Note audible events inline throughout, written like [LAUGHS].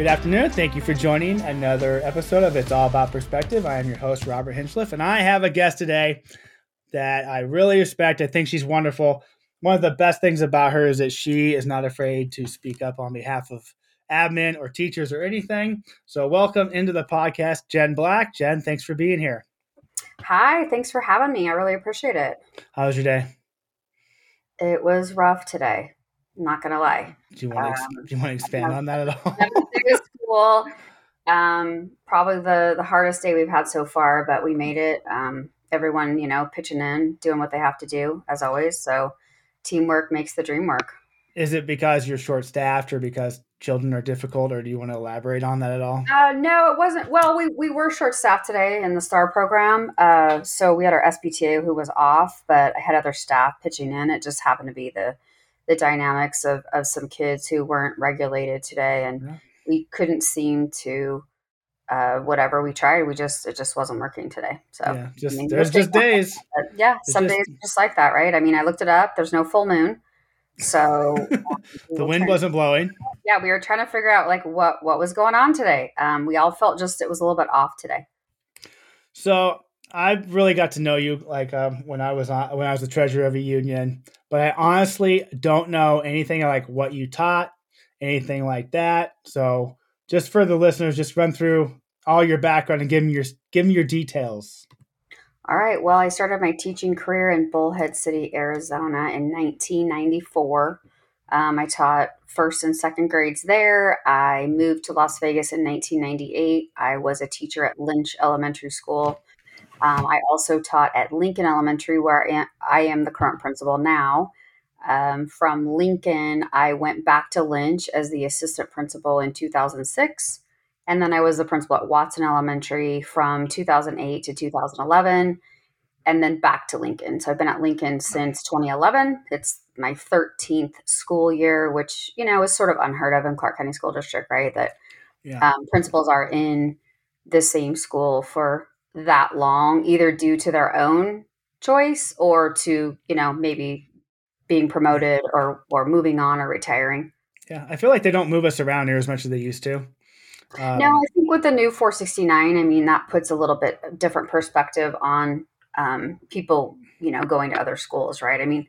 Good afternoon. Thank you for joining another episode of It's All About Perspective. I am your host, Robert Hinchliffe, and I have a guest today that I really respect. I think she's wonderful. One of the best things about her is that she is not afraid to speak up on behalf of admin or teachers or anything. So, welcome into the podcast, Jen Black. Jen, thanks for being here. Hi, thanks for having me. I really appreciate it. How was your day? It was rough today. I'm not gonna lie. Do you want to, um, do you want to expand on that at all? school. Um, probably the the hardest day we've had so far, but we made it. Um, everyone, you know, pitching in, doing what they have to do as always. So teamwork makes the dream work. Is it because you're short staffed or because children are difficult, or do you want to elaborate on that at all? Uh, no, it wasn't. Well, we, we were short staffed today in the STAR program. Uh, so we had our SPTA who was off, but I had other staff pitching in. It just happened to be the the dynamics of, of some kids who weren't regulated today, and yeah. we couldn't seem to uh, whatever we tried, we just it just wasn't working today. So yeah, just I mean, there's just days. [LAUGHS] yeah, it's some just, days just like that, right? I mean, I looked it up. There's no full moon, so [LAUGHS] the wind wasn't blowing. Yeah, we were trying to figure out like what what was going on today. Um, we all felt just it was a little bit off today. So I really got to know you like um, when I was on when I was the treasurer of a union, but I honestly don't know anything like what you taught, anything like that. So just for the listeners, just run through all your background and give them your give them your details. All right. Well, I started my teaching career in Bullhead City, Arizona in 1994. Um, I taught first and second grades there. I moved to Las Vegas in 1998. I was a teacher at Lynch Elementary School. Um, I also taught at Lincoln Elementary, where I am the current principal now. Um, from Lincoln, I went back to Lynch as the assistant principal in 2006. And then I was the principal at Watson Elementary from 2008 to 2011, and then back to Lincoln. So I've been at Lincoln since 2011. It's my 13th school year, which, you know, is sort of unheard of in Clark County School District, right? That yeah. um, principals are in the same school for that long, either due to their own choice or to, you know, maybe being promoted or or moving on or retiring. Yeah, I feel like they don't move us around here as much as they used to. Um, no, I think with the new 469, I mean that puts a little bit different perspective on um, people, you know, going to other schools, right? I mean,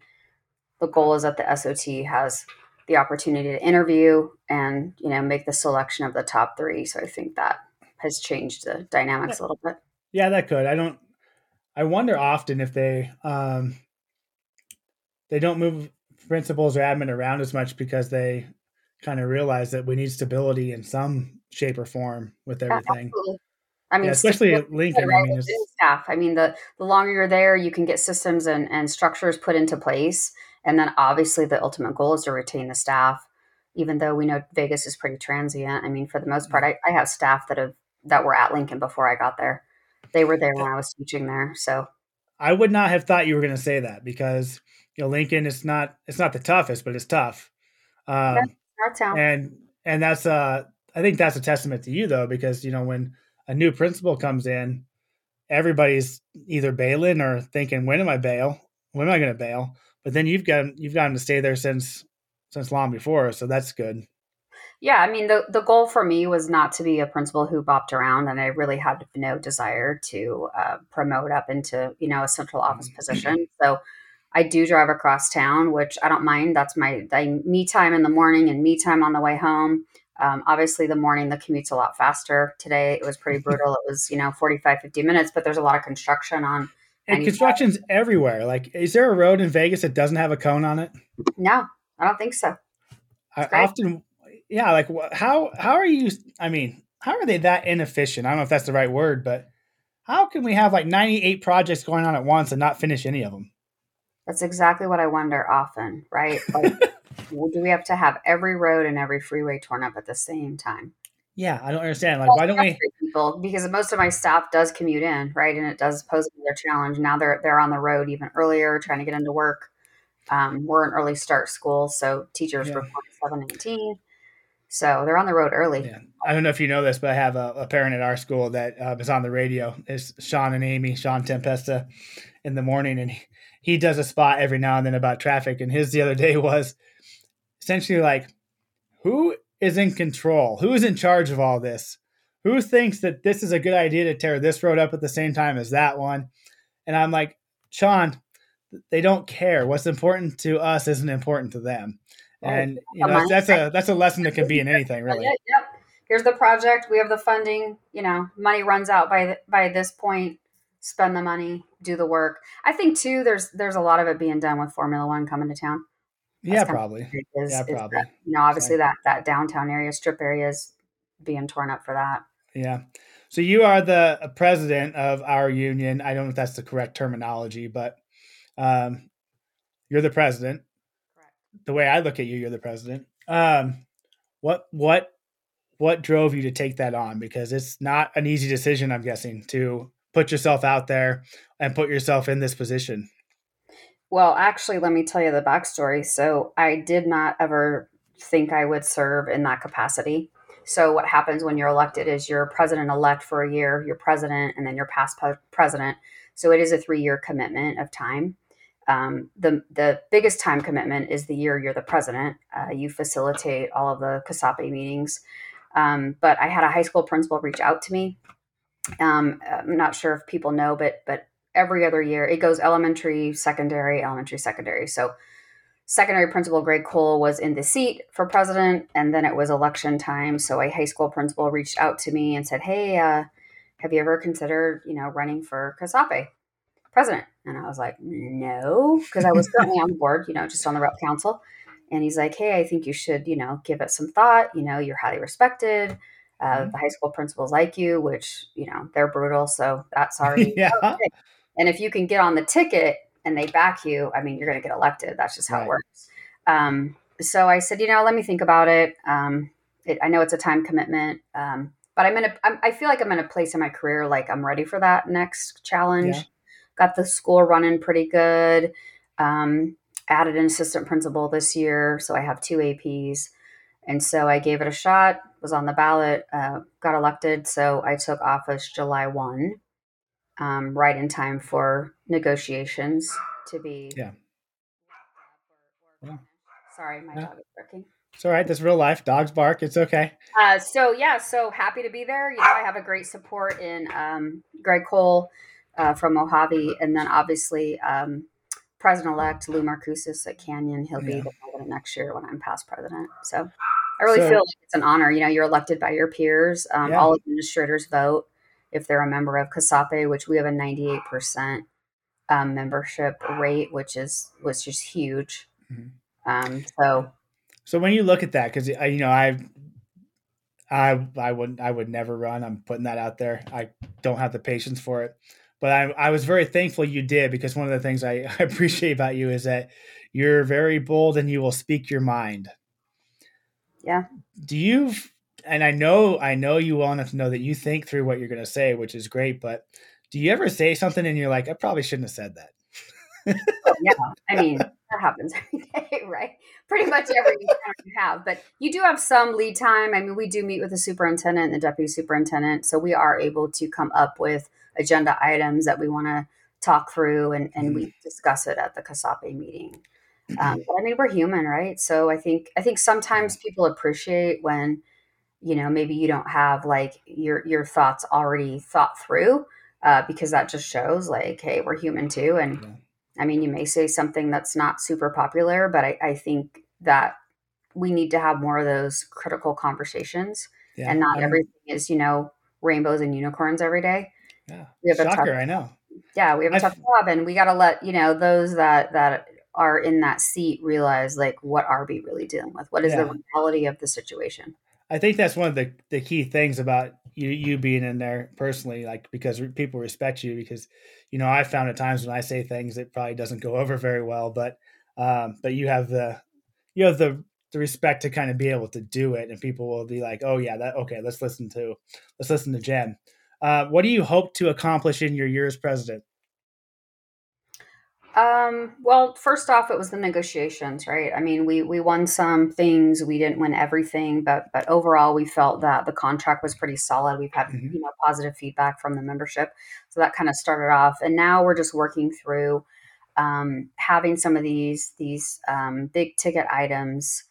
the goal is that the SOT has the opportunity to interview and you know make the selection of the top three. So I think that has changed the dynamics a little bit. Yeah, that could. I don't. I wonder often if they um, they don't move principals or admin around as much because they kind of realize that we need stability in some shape or form with everything. Yeah, I mean, yeah, especially at Lincoln. Right? I mean, staff. I mean, the the longer you're there, you can get systems and, and structures put into place, and then obviously the ultimate goal is to retain the staff. Even though we know Vegas is pretty transient, I mean, for the most part, I, I have staff that have that were at Lincoln before I got there. They were there when I was teaching there, so I would not have thought you were going to say that because you know Lincoln is not it's not the toughest, but it's tough. Um, that's and and that's uh I think that's a testament to you though because you know when a new principal comes in, everybody's either bailing or thinking when am I bail? When am I going to bail? But then you've got you've gotten to stay there since since long before, so that's good. Yeah, I mean the the goal for me was not to be a principal who bopped around, and I really had no desire to uh, promote up into you know a central office mm-hmm. position. So I do drive across town, which I don't mind. That's my, my me time in the morning and me time on the way home. Um, obviously, the morning, the commute's a lot faster. Today, it was pretty [LAUGHS] brutal. It was, you know, 45, 50 minutes, but there's a lot of construction on. And construction's side. everywhere. Like, is there a road in Vegas that doesn't have a cone on it? No, I don't think so. I often, yeah, like, how, how are you? I mean, how are they that inefficient? I don't know if that's the right word, but how can we have like 98 projects going on at once and not finish any of them? That's exactly what I wonder often, right? [LAUGHS] Like, do we have to have every road and every freeway torn up at the same time? Yeah, I don't understand. Like, well, why don't we? People, because most of my staff does commute in, right, and it does pose another challenge. Now they're they're on the road even earlier, trying to get into work. Um, we're an early start school, so teachers yeah. report seven eighteen. So they're on the road early. Yeah. I don't know if you know this, but I have a, a parent at our school that uh, is on the radio. It's Sean and Amy, Sean Tempesta, in the morning, and he, he does a spot every now and then about traffic. And his the other day was essentially like, who is in control? Who is in charge of all this? Who thinks that this is a good idea to tear this road up at the same time as that one? And I'm like, Sean, they don't care. What's important to us isn't important to them. And you know that's a that's a lesson that can be in anything, really. Yep. Here's the project. We have the funding. You know, money runs out by by this point. Spend the money, do the work. I think too. There's there's a lot of it being done with Formula One coming to town. That's yeah, probably. Is, yeah, probably. That, you know, obviously that that downtown area, strip area, is being torn up for that. Yeah. So you are the president of our union. I don't know if that's the correct terminology, but um, you're the president. The way I look at you, you're the president. Um, what what what drove you to take that on? Because it's not an easy decision, I'm guessing, to put yourself out there and put yourself in this position. Well, actually, let me tell you the backstory. So I did not ever think I would serve in that capacity. So what happens when you're elected is you're president elect for a year, you're president, and then you're past president. So it is a three year commitment of time. Um, the the biggest time commitment is the year you're the president. Uh, you facilitate all of the CASAPE meetings. Um, but I had a high school principal reach out to me. Um, I'm not sure if people know, but but every other year it goes elementary, secondary, elementary, secondary. So secondary principal Greg Cole was in the seat for president, and then it was election time. So a high school principal reached out to me and said, "Hey, uh, have you ever considered, you know, running for CASAPE president?" And I was like, "No," because I was currently on the board, you know, just on the rep council. And he's like, "Hey, I think you should, you know, give it some thought. You know, you're highly respected." Uh, mm-hmm. The high school principals like you, which you know they're brutal, so that's [LAUGHS] already yeah. Okay. And if you can get on the ticket, and they back you, I mean, you're going to get elected. That's just how right. it works. Um, so I said, you know, let me think about it. Um, it I know it's a time commitment, um, but I'm in a, I'm, I feel like I'm in a place in my career like I'm ready for that next challenge. Yeah. Got the school running pretty good. Um, added an assistant principal this year, so I have two APs, and so I gave it a shot. Was on the ballot, uh, got elected, so I took office July one um, right in time for negotiations to be. Yeah. yeah. Sorry, my yeah. dog is barking. It's all right. That's real life. Dogs bark. It's okay. Uh, so yeah, so happy to be there. You know, I have a great support in um, Greg Cole uh, from Mojave, and then obviously um, President-elect Lou Marcoussis at Canyon. He'll be the president next year when I'm past president. So I really so, feel like it's an honor. You know, you're elected by your peers. Um, yeah. All administrators vote if they're a member of CASAPE, which we have a 98% um, membership rate, which is which is huge. Mm-hmm. Um, so, so when you look at that, because you know I, I I would I would never run. I'm putting that out there. I don't have the patience for it, but I I was very thankful you did because one of the things I, [LAUGHS] I appreciate about you is that you're very bold and you will speak your mind. Yeah. Do you and I know I know you well enough to know that you think through what you're going to say, which is great. But do you ever say something and you're like, I probably shouldn't have said that? oh, yeah, I mean that happens [LAUGHS] every day, right? Pretty much every [LAUGHS] you have, but you do have some lead time. I mean, we do meet with the superintendent and the deputy superintendent, so we are able to come up with agenda items that we want to talk through, and and mm-hmm. we discuss it at the CASAPE meeting. Um, but I mean, we're human, right? So I think I think sometimes people appreciate when you know maybe you don't have like your your thoughts already thought through uh, because that just shows like hey we're human too and yeah. i mean you may say something that's not super popular but I, I, think that we need to have more of those critical conversations yeah. and not I everything is you know rainbows and unicorns every day yeah we have Shocker, a tough, i know yeah we have a tough job and we got to let you know those that that are in that seat realize like what are we really dealing with what is yeah. the reality of the situation I think that's one of the, the key things about you you being in there personally, like because people respect you. Because you know, I found at times when I say things, it probably doesn't go over very well, but um, but you have the you have the the respect to kind of be able to do it, and people will be like, oh yeah, that okay, let's listen to let's listen to Jen. Uh, what do you hope to accomplish in your year as president? Um, well, first off, it was the negotiations, right? I mean, we we won some things, we didn't win everything, but but overall, we felt that the contract was pretty solid. We've had mm-hmm. you know positive feedback from the membership, so that kind of started off, and now we're just working through um, having some of these these um, big ticket items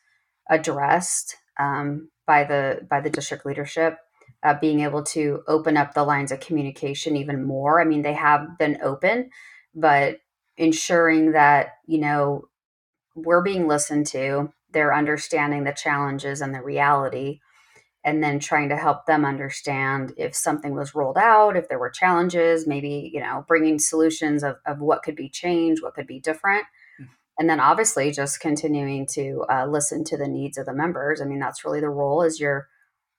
addressed um, by the by the district leadership uh, being able to open up the lines of communication even more i mean they have been open but ensuring that you know we're being listened to they're understanding the challenges and the reality and then trying to help them understand if something was rolled out if there were challenges maybe you know bringing solutions of, of what could be changed what could be different mm. and then obviously just continuing to uh, listen to the needs of the members i mean that's really the role is you're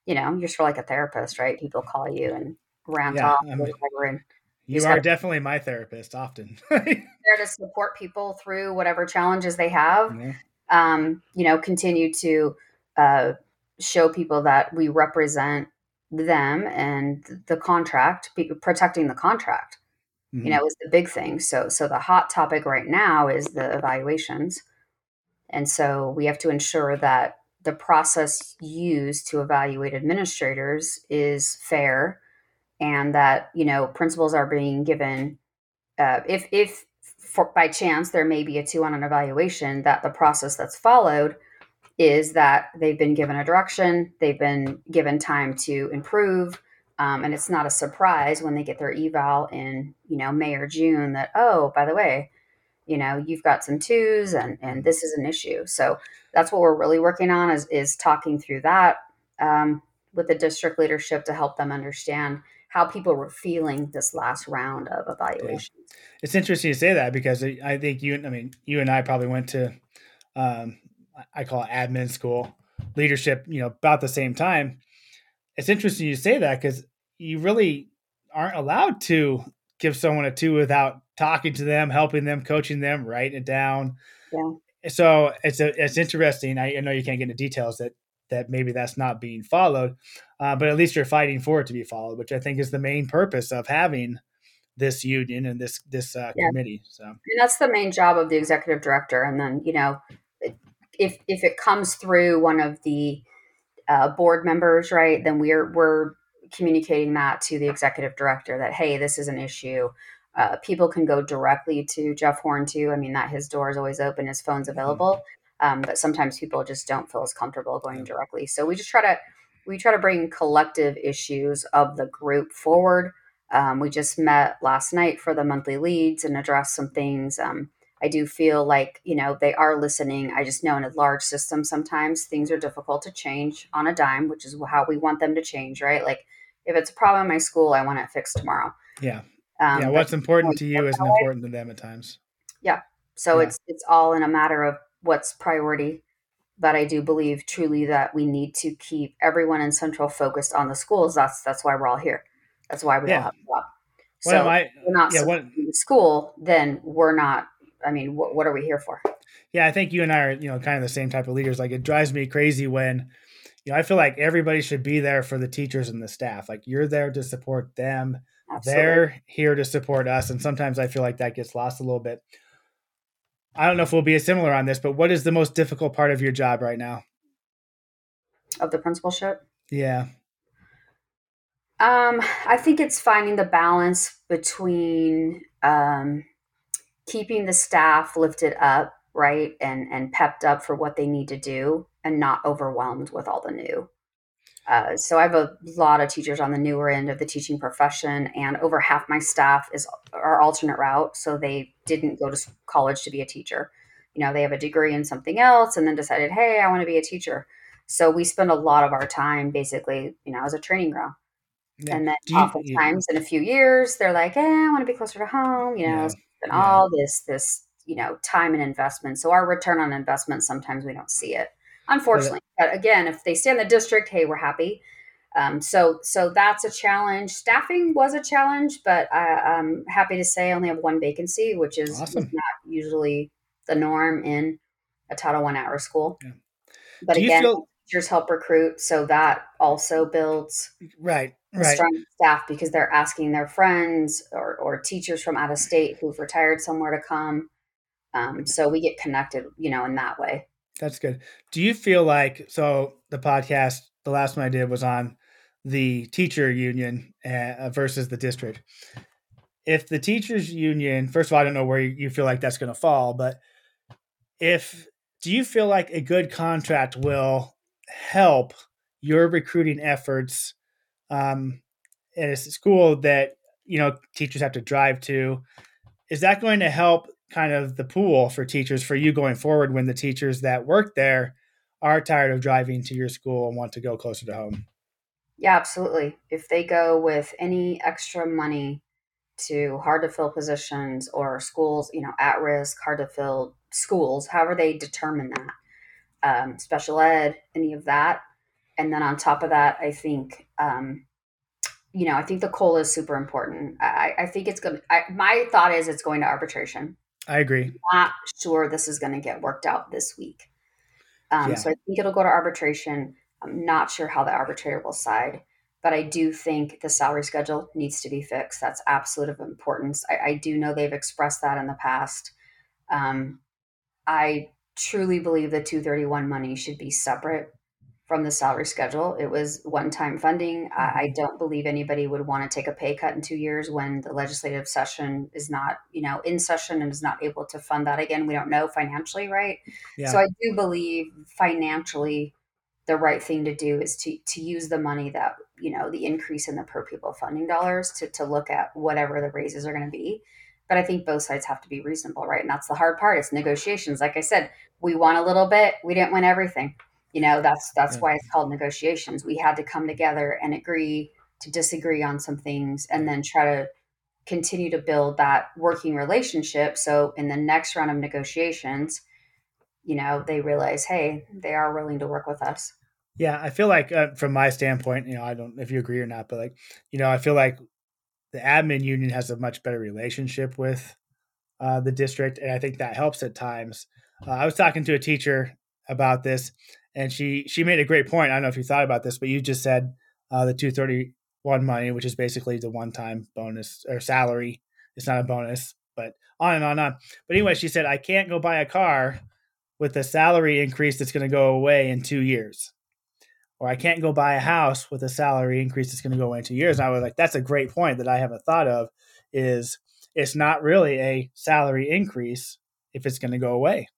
you know you're sort of like a therapist right people call you and rant yeah, off I mean, whatever and you are definitely my therapist often [LAUGHS] there to support people through whatever challenges they have yeah. um, you know continue to uh, show people that we represent them and the contract, protecting the contract. Mm-hmm. You know, is the big thing. So, so the hot topic right now is the evaluations, and so we have to ensure that the process used to evaluate administrators is fair, and that you know principals are being given. Uh, if if for, by chance there may be a two on an evaluation, that the process that's followed is that they've been given a direction, they've been given time to improve, um, and it's not a surprise when they get their eval in you know May or June that oh by the way, you know you've got some twos and and this is an issue. So that's what we're really working on is is talking through that um, with the district leadership to help them understand how people were feeling this last round of evaluation Yeah. It's interesting to say that because I think you, I mean, you and I probably went to um, I call it admin school leadership, you know, about the same time. It's interesting you say that because you really aren't allowed to give someone a two without talking to them, helping them, coaching them, writing it down. Yeah. So it's a, it's interesting. I, I know you can't get into details that that maybe that's not being followed, uh, but at least you're fighting for it to be followed, which I think is the main purpose of having this union and this this uh, yeah. committee. So and that's the main job of the executive director. And then you know if if it comes through one of the uh, board members, right, then we're we're communicating that to the executive director that hey, this is an issue. Uh, people can go directly to Jeff Horn too. I mean, that his door is always open, his phone's mm-hmm. available. Um, but sometimes people just don't feel as comfortable going directly. So we just try to we try to bring collective issues of the group forward. Um, we just met last night for the monthly leads and addressed some things. Um, I do feel like, you know, they are listening. I just know in a large system, sometimes things are difficult to change on a dime, which is how we want them to change, right? Like if it's a problem in my school, I want it fixed tomorrow. Yeah. Um, yeah. What's important to you isn't important to them at times. Yeah. So yeah. it's, it's all in a matter of what's priority. But I do believe truly that we need to keep everyone in central focused on the schools. That's, that's why we're all here. That's why we yeah. all have a job. So I, we're not yeah, what, the school, then we're not I mean, what, what are we here for? Yeah, I think you and I are, you know, kind of the same type of leaders. Like it drives me crazy when, you know, I feel like everybody should be there for the teachers and the staff. Like you're there to support them. Absolutely. They're here to support us. And sometimes I feel like that gets lost a little bit. I don't know if we'll be similar on this, but what is the most difficult part of your job right now? Of the principalship? Yeah. Um, I think it's finding the balance between um, keeping the staff lifted up, right, and and pepped up for what they need to do, and not overwhelmed with all the new. Uh, so I have a lot of teachers on the newer end of the teaching profession, and over half my staff is our alternate route. So they didn't go to college to be a teacher. You know, they have a degree in something else, and then decided, hey, I want to be a teacher. So we spend a lot of our time basically, you know, as a training ground. Yeah. And then you, oftentimes you, in a few years, they're like, eh, I want to be closer to home, you know, yeah and yeah. all this this you know time and investment so our return on investment sometimes we don't see it unfortunately yeah. but again if they stay in the district hey we're happy um, so so that's a challenge staffing was a challenge but I, am happy to say i only have one vacancy which is awesome. not usually the norm in a title one hour school yeah. but Do again feel- teachers help recruit so that also builds right right. strong staff because they're asking their friends or, or teachers from out of state who've retired somewhere to come. Um, so we get connected, you know, in that way. That's good. Do you feel like so the podcast, the last one I did was on the teacher union uh, versus the district. If the teachers union, first of all, I don't know where you feel like that's going to fall, but if do you feel like a good contract will help your recruiting efforts um, at a school that you know teachers have to drive to is that going to help kind of the pool for teachers for you going forward when the teachers that work there are tired of driving to your school and want to go closer to home yeah absolutely if they go with any extra money to hard to fill positions or schools you know at risk hard to fill schools however they determine that um, special ed any of that and then on top of that i think um, you know, I think the COLA is super important. I, I think it's going to, my thought is it's going to arbitration. I agree. I'm not sure this is going to get worked out this week. Um, yeah. So I think it'll go to arbitration. I'm not sure how the arbitrator will side, but I do think the salary schedule needs to be fixed. That's absolute of importance. I, I do know they've expressed that in the past. Um, I truly believe the 231 money should be separate from the salary schedule. It was one time funding. I, I, mm-hmm. don't believe anybody would want to take a pay cut in two years when the legislative session is not, you know, in session and is not able to fund that again. We don't know financially, right? Yeah. So I do believe financially the right thing to do is to to use the money that, you know, the increase in the per pupil funding dollars to to look at whatever the raises are going to be. But I think both sides have to be reasonable, right? And that's the hard part. It's negotiations. Like I said, we won a little bit. We didn't win everything you know that's that's why it's called negotiations. We had to come together and agree to disagree on some things and then try to continue to build that working relationship. So in the next round of negotiations you know they realize hey they are willing to work with us. Yeah i feel like uh, from my standpoint you know i don't know if you agree or not but like you know i feel like the admin union has a much better relationship with uh, the district and i think that helps at times. Uh, i was talking to a teacher about this and she she made a great point. I don't know if you thought about this, but you just said uh, the 231 money, which is basically the one time bonus or salary. It's not a bonus, but on and on and on. But anyway, she said I can't go buy a car with a salary increase that's going to go away in two years, or I can't go buy a house with a salary increase that's going to go away in two years. And I was like, that's a great point that I haven't thought of. Is it's not really a salary increase if it's going to go away.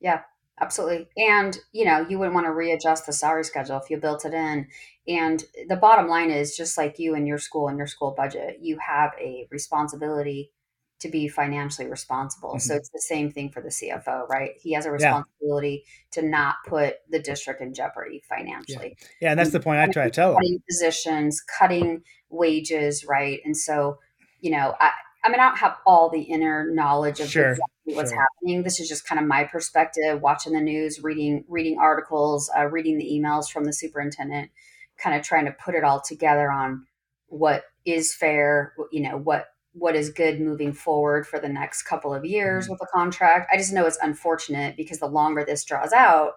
Yeah, Absolutely. And, you know, you wouldn't want to readjust the salary schedule if you built it in. And the bottom line is just like you and your school and your school budget, you have a responsibility to be financially responsible. Mm-hmm. So it's the same thing for the CFO, right? He has a responsibility yeah. to not put the district in jeopardy financially. Yeah, yeah and that's the point I try to tell cutting them. Positions, cutting wages, right? And so, you know, I, I mean, I don't have all the inner knowledge of sure what's sure. happening. This is just kind of my perspective, watching the news, reading reading articles, uh, reading the emails from the superintendent, kind of trying to put it all together on what is fair, you know, what what is good moving forward for the next couple of years mm-hmm. with the contract. I just know it's unfortunate because the longer this draws out,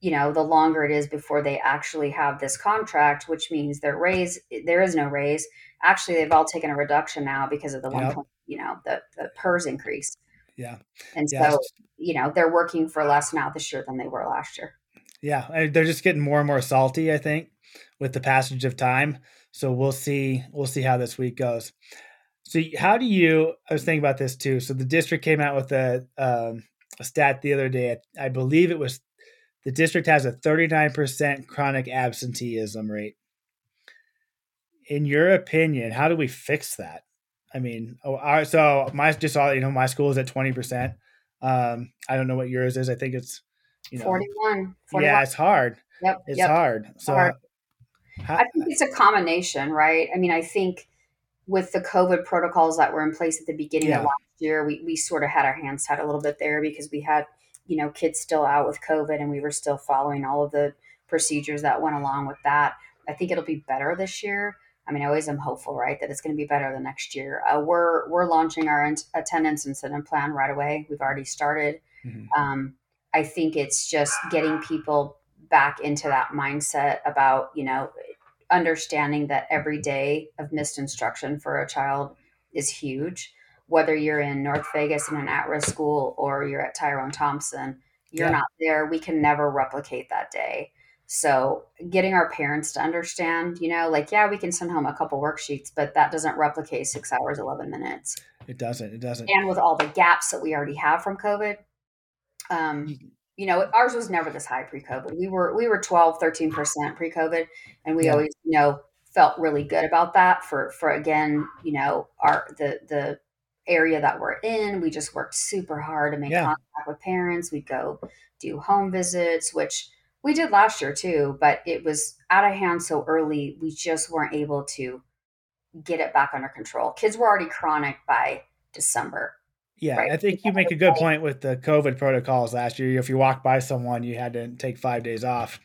you know, the longer it is before they actually have this contract, which means their raise there is no raise. Actually, they've all taken a reduction now because of the yep. one, you know, the the PERS increase. Yeah. And yeah. so, you know, they're working for less now this year than they were last year. Yeah. They're just getting more and more salty, I think, with the passage of time. So we'll see. We'll see how this week goes. So how do you? I was thinking about this too. So the district came out with a, um, a stat the other day. I believe it was the district has a 39% chronic absenteeism rate. In your opinion, how do we fix that? I mean, oh, so my just all you know, my school is at twenty percent. Um, I don't know what yours is. I think it's you know, 41, 41. Yeah, it's hard. Yep, it's yep. hard. So hard. How, I think it's a combination, right? I mean, I think with the COVID protocols that were in place at the beginning yeah. of last year, we we sort of had our hands tied a little bit there because we had you know kids still out with COVID and we were still following all of the procedures that went along with that. I think it'll be better this year. I mean, I always am hopeful, right, that it's going to be better the next year. Uh, we're we're launching our attendance incentive plan right away. We've already started. Mm-hmm. Um, I think it's just getting people back into that mindset about you know understanding that every day of missed instruction for a child is huge. Whether you're in North Vegas in an at-risk school or you're at Tyrone Thompson, you're yeah. not there. We can never replicate that day. So getting our parents to understand, you know, like, yeah, we can send home a couple worksheets, but that doesn't replicate six hours, 11 minutes. It doesn't. It doesn't. And with all the gaps that we already have from COVID, um, you know, ours was never this high pre-COVID. We were we were 12, 13% pre-COVID. And we yeah. always, you know, felt really good about that for for again, you know, our the the area that we're in. We just worked super hard to make yeah. contact with parents. We'd go do home visits, which we did last year too, but it was out of hand so early, we just weren't able to get it back under control. Kids were already chronic by December. Yeah, right? I think you make a good point with the COVID protocols last year. If you walk by someone, you had to take five days off.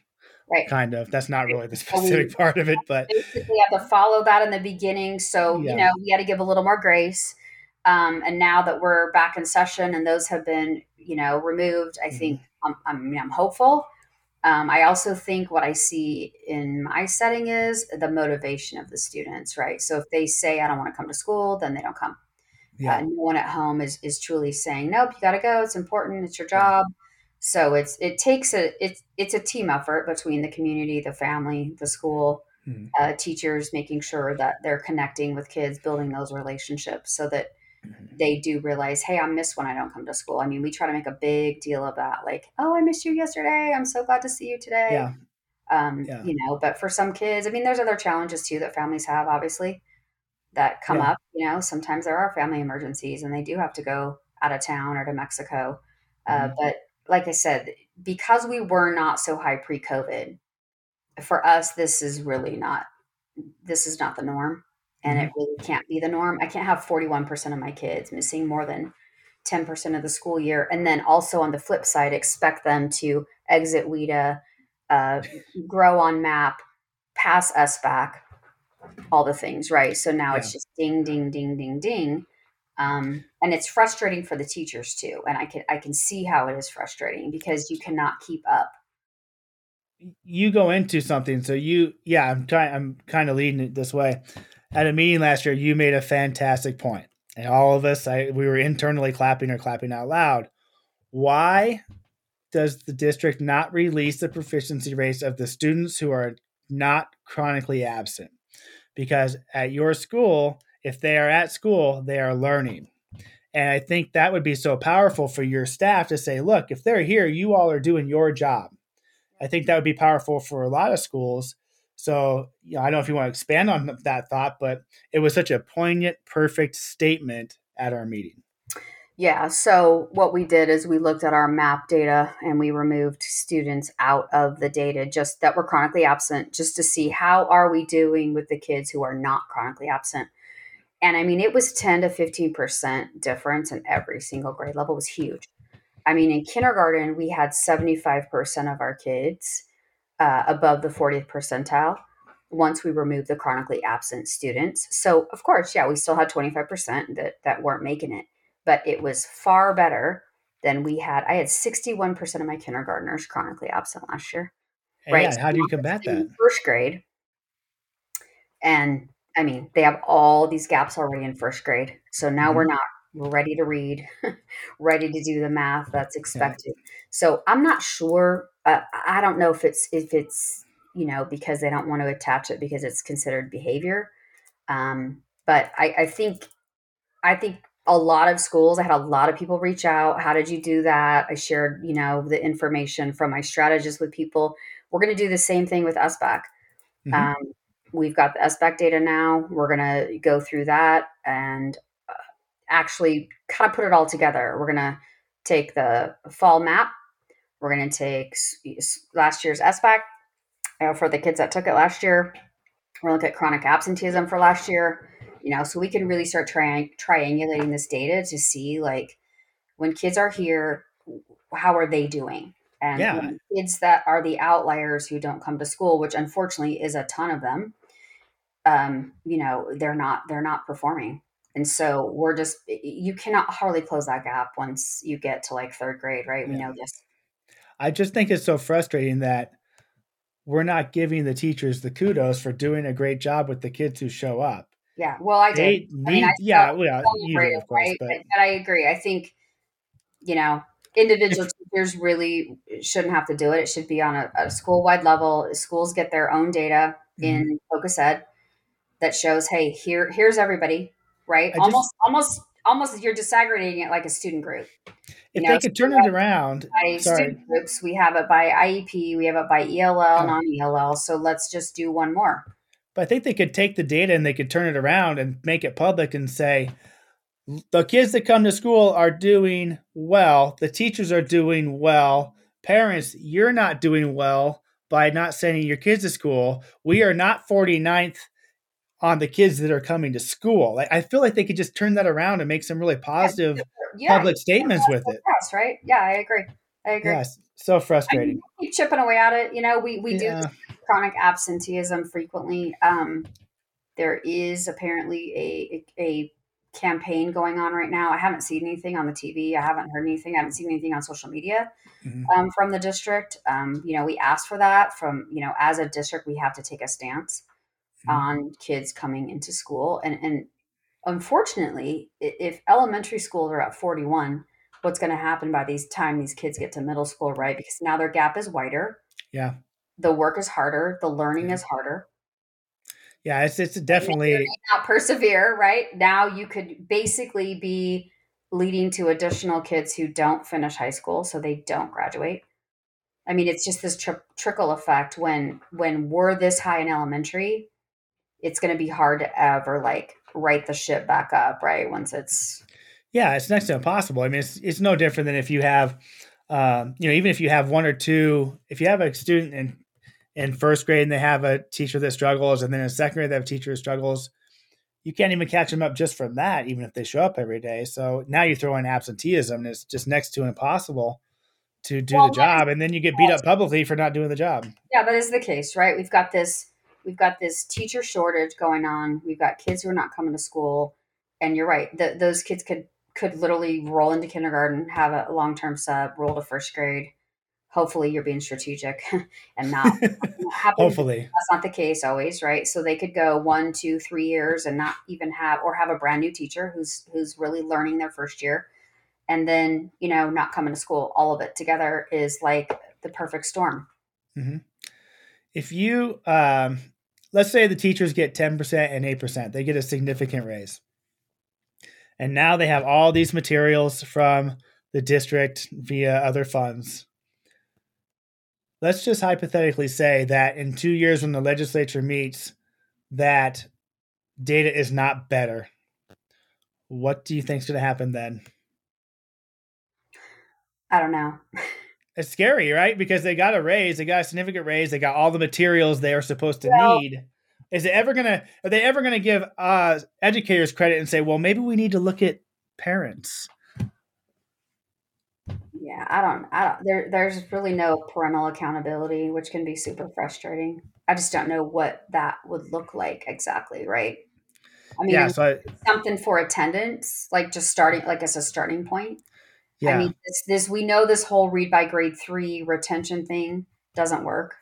Right. Kind of. That's not really the [LAUGHS] specific part of it, but basically have to follow that in the beginning. So, yeah. you know, we had to give a little more grace. Um, and now that we're back in session and those have been, you know, removed, I mm-hmm. think I'm, I'm, I'm hopeful. Um, I also think what I see in my setting is the motivation of the students, right? So if they say, I don't want to come to school, then they don't come. Yeah. Uh, no one at home is, is truly saying, nope, you got to go. It's important. It's your job. So it's, it takes a, it's, it's a team effort between the community, the family, the school, mm-hmm. uh, teachers, making sure that they're connecting with kids, building those relationships so that. They do realize, hey, I miss when I don't come to school. I mean, we try to make a big deal of that, like, oh, I missed you yesterday. I'm so glad to see you today. Yeah. Um, yeah. You know, but for some kids, I mean, there's other challenges too that families have, obviously, that come yeah. up. You know, sometimes there are family emergencies and they do have to go out of town or to Mexico. Uh, mm-hmm. but like I said, because we were not so high pre COVID, for us, this is really not, this is not the norm and mm-hmm. it really can't be the norm. I can't have 41% of my kids missing more than 10% of the school year. And then also on the flip side, expect them to exit WIDA, uh, grow on MAP, pass SBAC, all the things, right? So now yeah. it's just ding, ding, ding, ding, ding. Um, and it's frustrating for the teachers too. And I can I can see how it is frustrating because you cannot keep up. You go into something, so you yeah, I'm trying I'm kind of leading it this way at a meeting last year, you made a fantastic point, and all of us, I we were internally clapping or clapping out loud. Why does the district not release the proficiency rates of the students who are not chronically absent? Because at your school, if they are at school, they are learning. And I think that would be so powerful for your staff to say, look, if they're here, you all are doing your job. I think that would be powerful for a lot of schools so, you know, I don't know if you want to expand on that thought, but it was such a poignant, perfect statement at our meeting. Yeah. So, what we did is we looked at our MAP data and we removed students out of the data just that were chronically absent, just to see how are we doing with the kids who are not chronically absent. And I mean, it was 10 to 15% difference in every single grade level, it was huge. I mean, in kindergarten, we had 75% of our kids uh, above the 40th percentile once we removed the chronically absent students. So, of course, yeah, we still had 25% that, that weren't making it, but it was far better than we had. I had 61% of my kindergartners chronically absent last year. right. How do you combat that? First grade. And I mean, they have all these gaps already in first grade. So now mm-hmm. we're not we're ready to read, [LAUGHS] ready to do the math that's expected. Yeah. So I'm not sure. Uh, I don't know if it's if it's you know because they don't want to attach it because it's considered behavior. Um, but I, I think I think a lot of schools. I had a lot of people reach out. How did you do that? I shared you know the information from my strategist with people. We're going to do the same thing with SBAC. Mm-hmm. Um, we've got the SBAC data now. We're going to go through that and actually kind of put it all together. We're going to take the fall map. We're going to take last year's SBAC uh, for the kids that took it last year. We're looking at chronic absenteeism for last year. You know, so we can really start tri- triangulating this data to see like when kids are here, how are they doing? And yeah. kids that are the outliers who don't come to school, which unfortunately is a ton of them, um, you know, they're not they're not performing. And so we're just, you cannot hardly close that gap once you get to like third grade, right? We know this. I just think it's so frustrating that we're not giving the teachers the kudos for doing a great job with the kids who show up. Yeah, well, I did. Need, I mean, I yeah, you did, of course, right? but, but I agree. I think, you know, individual teachers really shouldn't have to do it. It should be on a, a school wide level. Schools get their own data mm-hmm. in Focus Ed that shows, hey, here, here's everybody right? I almost, just, almost, almost you're disaggregating it like a student group. If you they could turn it around, by sorry. groups, we have it by IEP, we have it by ELL, oh. non ELL. So let's just do one more. But I think they could take the data and they could turn it around and make it public and say, the kids that come to school are doing well, the teachers are doing well, parents, you're not doing well by not sending your kids to school. We are not 49th on the kids that are coming to school. Like, I feel like they could just turn that around and make some really positive yeah, public yeah, statements with it. Yes, right? Yeah, I agree. I agree. Yes, so frustrating. I keep chipping away at it. You know, we we yeah. do chronic absenteeism frequently. Um, there is apparently a, a, a campaign going on right now. I haven't seen anything on the TV. I haven't heard anything. I haven't seen anything on social media mm-hmm. um, from the district. Um, you know, we asked for that from you know as a district we have to take a stance mm-hmm. on kids coming into school and and unfortunately if elementary schools are at 41 what's going to happen by these time these kids get to middle school right? Because now their gap is wider. Yeah. The work is harder. The learning is harder. Yeah it's it's definitely not persevere right now you could basically be leading to additional kids who don't finish high school so they don't graduate. I mean it's just this tri- trickle effect when when we're this high in elementary it's going to be hard to ever like write the ship back up, right? Once it's yeah, it's next to impossible. I mean, it's it's no different than if you have, um, you know, even if you have one or two, if you have a student in in first grade and they have a teacher that struggles, and then in second grade they have a teacher who struggles, you can't even catch them up just from that, even if they show up every day. So now you throw in absenteeism, and it's just next to impossible to do well, the job, and then you get beat up publicly for not doing the job. Yeah, that is the case, right? We've got this we've got this teacher shortage going on. We've got kids who are not coming to school, and you're right. The, those kids could could literally roll into kindergarten, have a long term sub, roll to first grade. Hopefully, you're being strategic [LAUGHS] and not. [LAUGHS] Hopefully, that's not the case always, right? So they could go one, two, three years and not even have, or have a brand new teacher who's who's really learning their first year, and then you know not coming to school. All of it together is like the perfect storm. Mm-hmm. If you um, let's say the teachers get 10% and 8%, they get a significant raise. And now they have all these materials from the district via other funds. Let's just hypothetically say that in two years, when the legislature meets, that data is not better. What do you think is going to happen then? I don't know. [LAUGHS] It's scary, right? Because they got a raise, they got a significant raise, they got all the materials they are supposed to well, need. Is it ever gonna? Are they ever gonna give uh, educators credit and say, "Well, maybe we need to look at parents"? Yeah, I don't. I don't. There, there's really no parental accountability, which can be super frustrating. I just don't know what that would look like exactly, right? I mean, yeah, so I, something for attendance, like just starting, like as a starting point. Yeah. I mean, this, this we know this whole read by grade three retention thing doesn't work.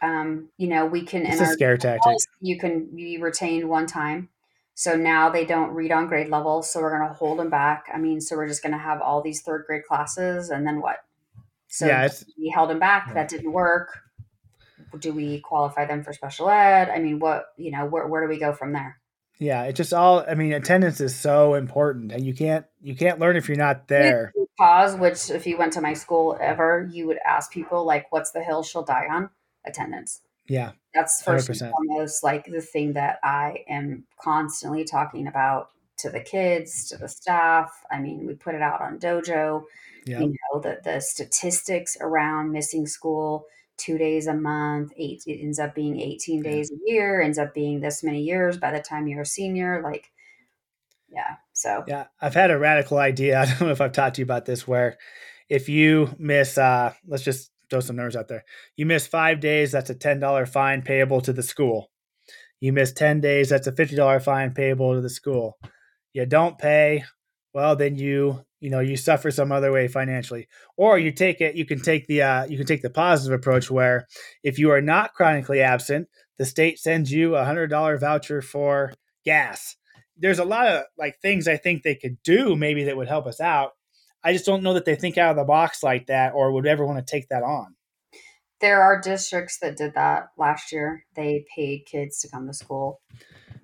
Um, you know, we can it's a scare tactic. You can be retained one time. So now they don't read on grade level. So we're going to hold them back. I mean, so we're just going to have all these third grade classes, and then what? So yeah, we held them back. Yeah. That didn't work. Do we qualify them for special ed? I mean, what you know, where where do we go from there? Yeah, it just all. I mean, attendance is so important, and you can't you can't learn if you're not there. Pause. Which, if you went to my school ever, you would ask people like, "What's the hill she'll die on?" Attendance. Yeah, that's 1st and foremost like the thing that I am constantly talking about to the kids, to the staff. I mean, we put it out on Dojo. Yep. You know, the the statistics around missing school two days a month, eight, it ends up being 18 days a year, ends up being this many years by the time you're a senior. Like, yeah. So, yeah, I've had a radical idea. [LAUGHS] I don't know if I've talked to you about this, where if you miss, uh, let's just throw some numbers out there. You miss five days, that's a $10 fine payable to the school. You miss 10 days, that's a $50 fine payable to the school. You don't pay, well, then you you know you suffer some other way financially. Or you take it you can take the uh, you can take the positive approach where if you are not chronically absent the state sends you a hundred dollar voucher for gas. There's a lot of like things i think they could do maybe that would help us out. I just don't know that they think out of the box like that or would ever want to take that on. There are districts that did that last year. They paid kids to come to school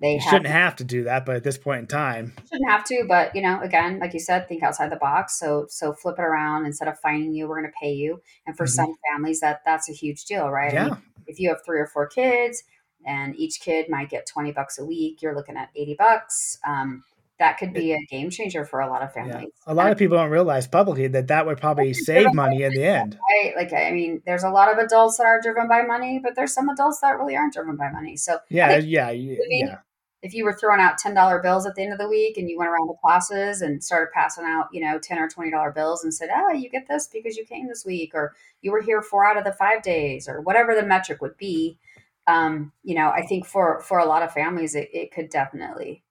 they shouldn't have to do that, but at this point in time, shouldn't have to. But you know, again, like you said, think outside the box. So so flip it around. Instead of finding you, we're going to pay you. And for mm-hmm. some families, that that's a huge deal, right? Yeah. I mean, if you have three or four kids, and each kid might get twenty bucks a week, you're looking at eighty bucks. Um, that could be a game changer for a lot of families. Yeah. A lot of people don't realize publicly that that would probably [LAUGHS] save money in the end. [LAUGHS] Right? Like, I mean, there's a lot of adults that are driven by money, but there's some adults that really aren't driven by money. So yeah, yeah, yeah. If you were throwing out ten dollar bills at the end of the week and you went around the classes and started passing out, you know, ten or twenty dollar bills and said, "Oh, you get this because you came this week," or "You were here four out of the five days," or whatever the metric would be, um, you know, I think for for a lot of families, it, it could definitely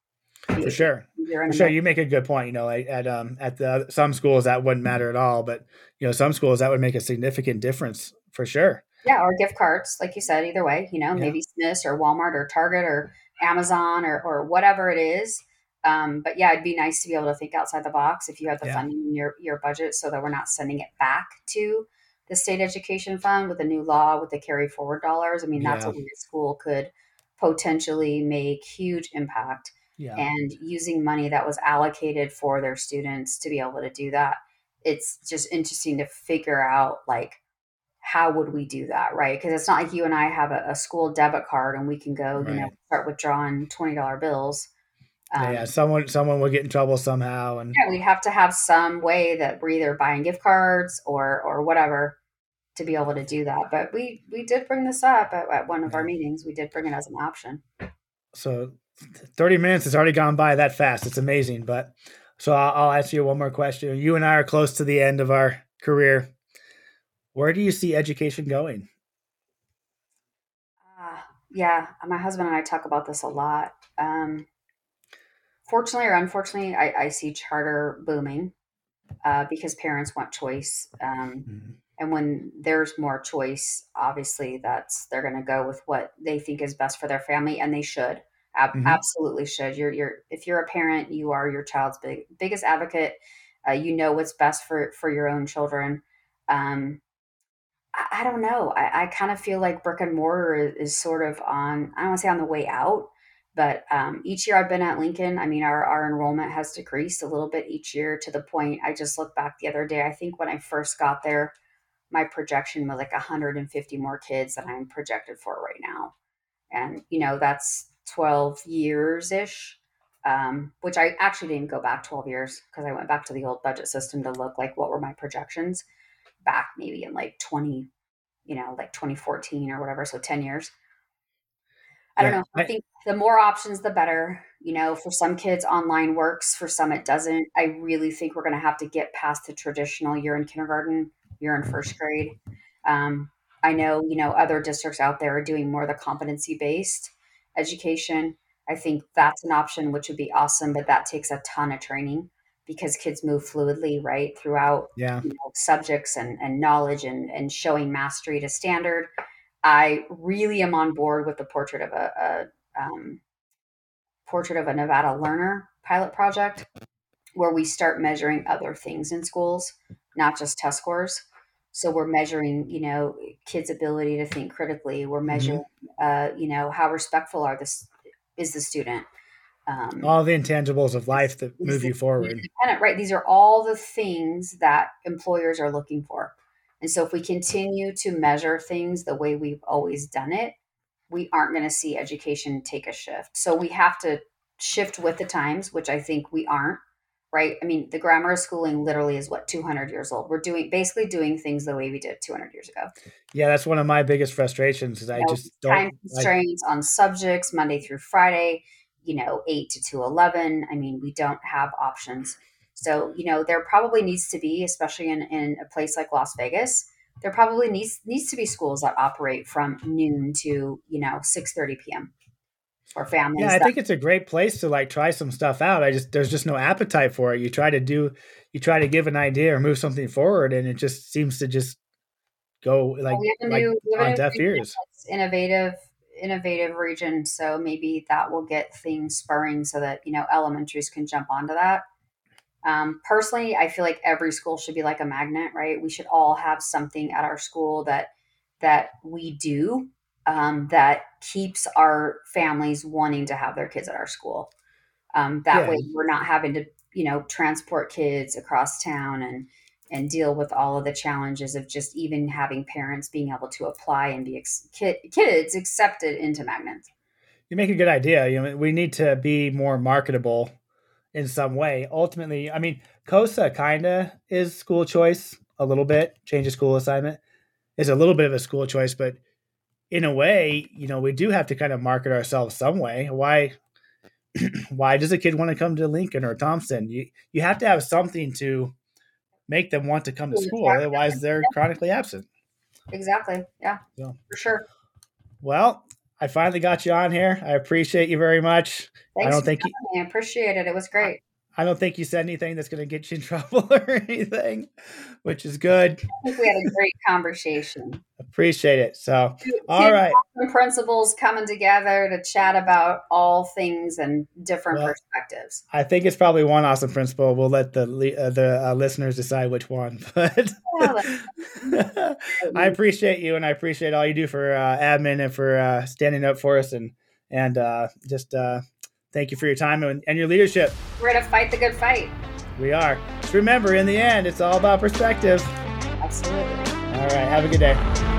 for sure. For sure, you make a good point. You know, like at um at the some schools that wouldn't matter at all, but you know, some schools that would make a significant difference for sure. Yeah, or gift cards, like you said. Either way, you know, yeah. maybe Smith's or Walmart or Target or Amazon or or whatever it is. Um, but yeah, it'd be nice to be able to think outside the box if you have the yeah. funding in your your budget, so that we're not sending it back to the state education fund with a new law with the carry forward dollars. I mean, that's yeah. a way a school could potentially make huge impact yeah. and using money that was allocated for their students to be able to do that it's just interesting to figure out like how would we do that right because it's not like you and i have a, a, school debit card and we can go right. you know start withdrawing $20 bills um, yeah someone someone will get in trouble somehow and yeah we'd have to have some way that we're either buying gift cards or or whatever to be able to do that but we we did bring this up at, at one of yeah. our meetings we did bring it as an option so 30 minutes has already gone by that fast. It's amazing. But so I'll, I'll ask you one more question. You and I are close to the end of our career. Where do you see education going? Uh, yeah, my husband and I talk about this a lot. Um, fortunately or unfortunately, I, I see charter booming uh, because parents want choice. Um, mm-hmm. And when there's more choice, obviously that's they're going to go with what they think is best for their family, and they should. Ab- mm-hmm. Absolutely should. You're you're if you're a parent, you are your child's big biggest advocate. Uh, you know what's best for for your own children. Um, I, I don't know. I, I kind of feel like brick and mortar is, is sort of on. I don't want to say on the way out, but um, each year I've been at Lincoln, I mean, our, our enrollment has decreased a little bit each year to the point I just looked back the other day. I think when I first got there, my projection was like 150 more kids than I'm projected for right now. And, you know, that's 12 years ish, um, which I actually didn't go back 12 years because I went back to the old budget system to look like what were my projections back maybe in like 20, you know, like 2014 or whatever. So 10 years. I yeah, don't know. I, I think the more options, the better. You know, for some kids, online works. For some, it doesn't. I really think we're going to have to get past the traditional you're in kindergarten, you're in first grade. Um, I know, you know, other districts out there are doing more the competency based education. I think that's an option, which would be awesome, but that takes a ton of training because kids move fluidly, right, throughout yeah. you know, subjects and, and knowledge and, and showing mastery to standard. I really am on board with the portrait of a, a um, portrait of a Nevada learner pilot project where we start measuring other things in schools, not just test scores. So we're measuring, you know, kids' ability to think critically. We're mm-hmm. measuring, mm-hmm. uh, you know, how respectful are this is the student. Um, all the intangibles of life that move you forward. Right. These are all the things that employers are looking for. And so if we continue to measure things the way we've always done it, we aren't going to see education take a shift. So we have to shift with the times, which I think we aren't right? I mean, the grammar of schooling literally is what 200 years old. We're doing basically doing things the way we did 200 years ago. Yeah, that's one of my biggest frustrations. Is I know, just don't time constraints I, on subjects Monday through Friday. You know, eight to two eleven. I mean, we don't have options. So you know, there probably needs to be, especially in in a place like Las Vegas. There probably needs needs to be schools that operate from noon to you know 6 30 p.m for families. Yeah, I think it's a great place to like try some stuff out. I just there's just no appetite for it. You try to do you try to give an idea or move something forward and it just seems to just go like, well, like new, on deaf ears. Innovative innovative region so maybe that will get things spurring so that you know elementaries can jump onto that um, personally i feel like every school should be like a magnet right we should all have something at our school that that we do um, that keeps our families wanting to have their kids at our school. Um, that yeah. way, we're not having to, you know, transport kids across town and and deal with all of the challenges of just even having parents being able to apply and be ex- kids accepted into Magnet. You make a good idea. You know, we need to be more marketable in some way. Ultimately, I mean, COSA kind of is school choice a little bit. Change of school assignment is a little bit of a school choice, but in a way, you know, we do have to kind of market ourselves some way. Why? [CLEARS THROAT] why does a kid want to come to Lincoln or Thompson? You you have to have something to make them want to come to school. Otherwise, they're chronically absent. Exactly. Yeah. So, for sure. Well, I finally got you on here. I appreciate you very much. Thanks I don't think you, I appreciate it. It was great. I don't think you said anything that's going to get you in [LAUGHS] trouble or anything, which is good. I think we had a great conversation. Appreciate it. So, two, all right. Principals coming together to chat about all things and different well, perspectives. I think it's probably one awesome principal. We'll let the uh, the uh, listeners decide which one. [LAUGHS] But [LAUGHS] I appreciate you, and I appreciate all you do for uh, admin and for uh, standing up for us, and and uh, just uh, thank you for your time and, and your leadership. We're gonna fight the good fight. We are. Just remember, in the end, it's all about perspective. Absolutely. All right. Have a good day.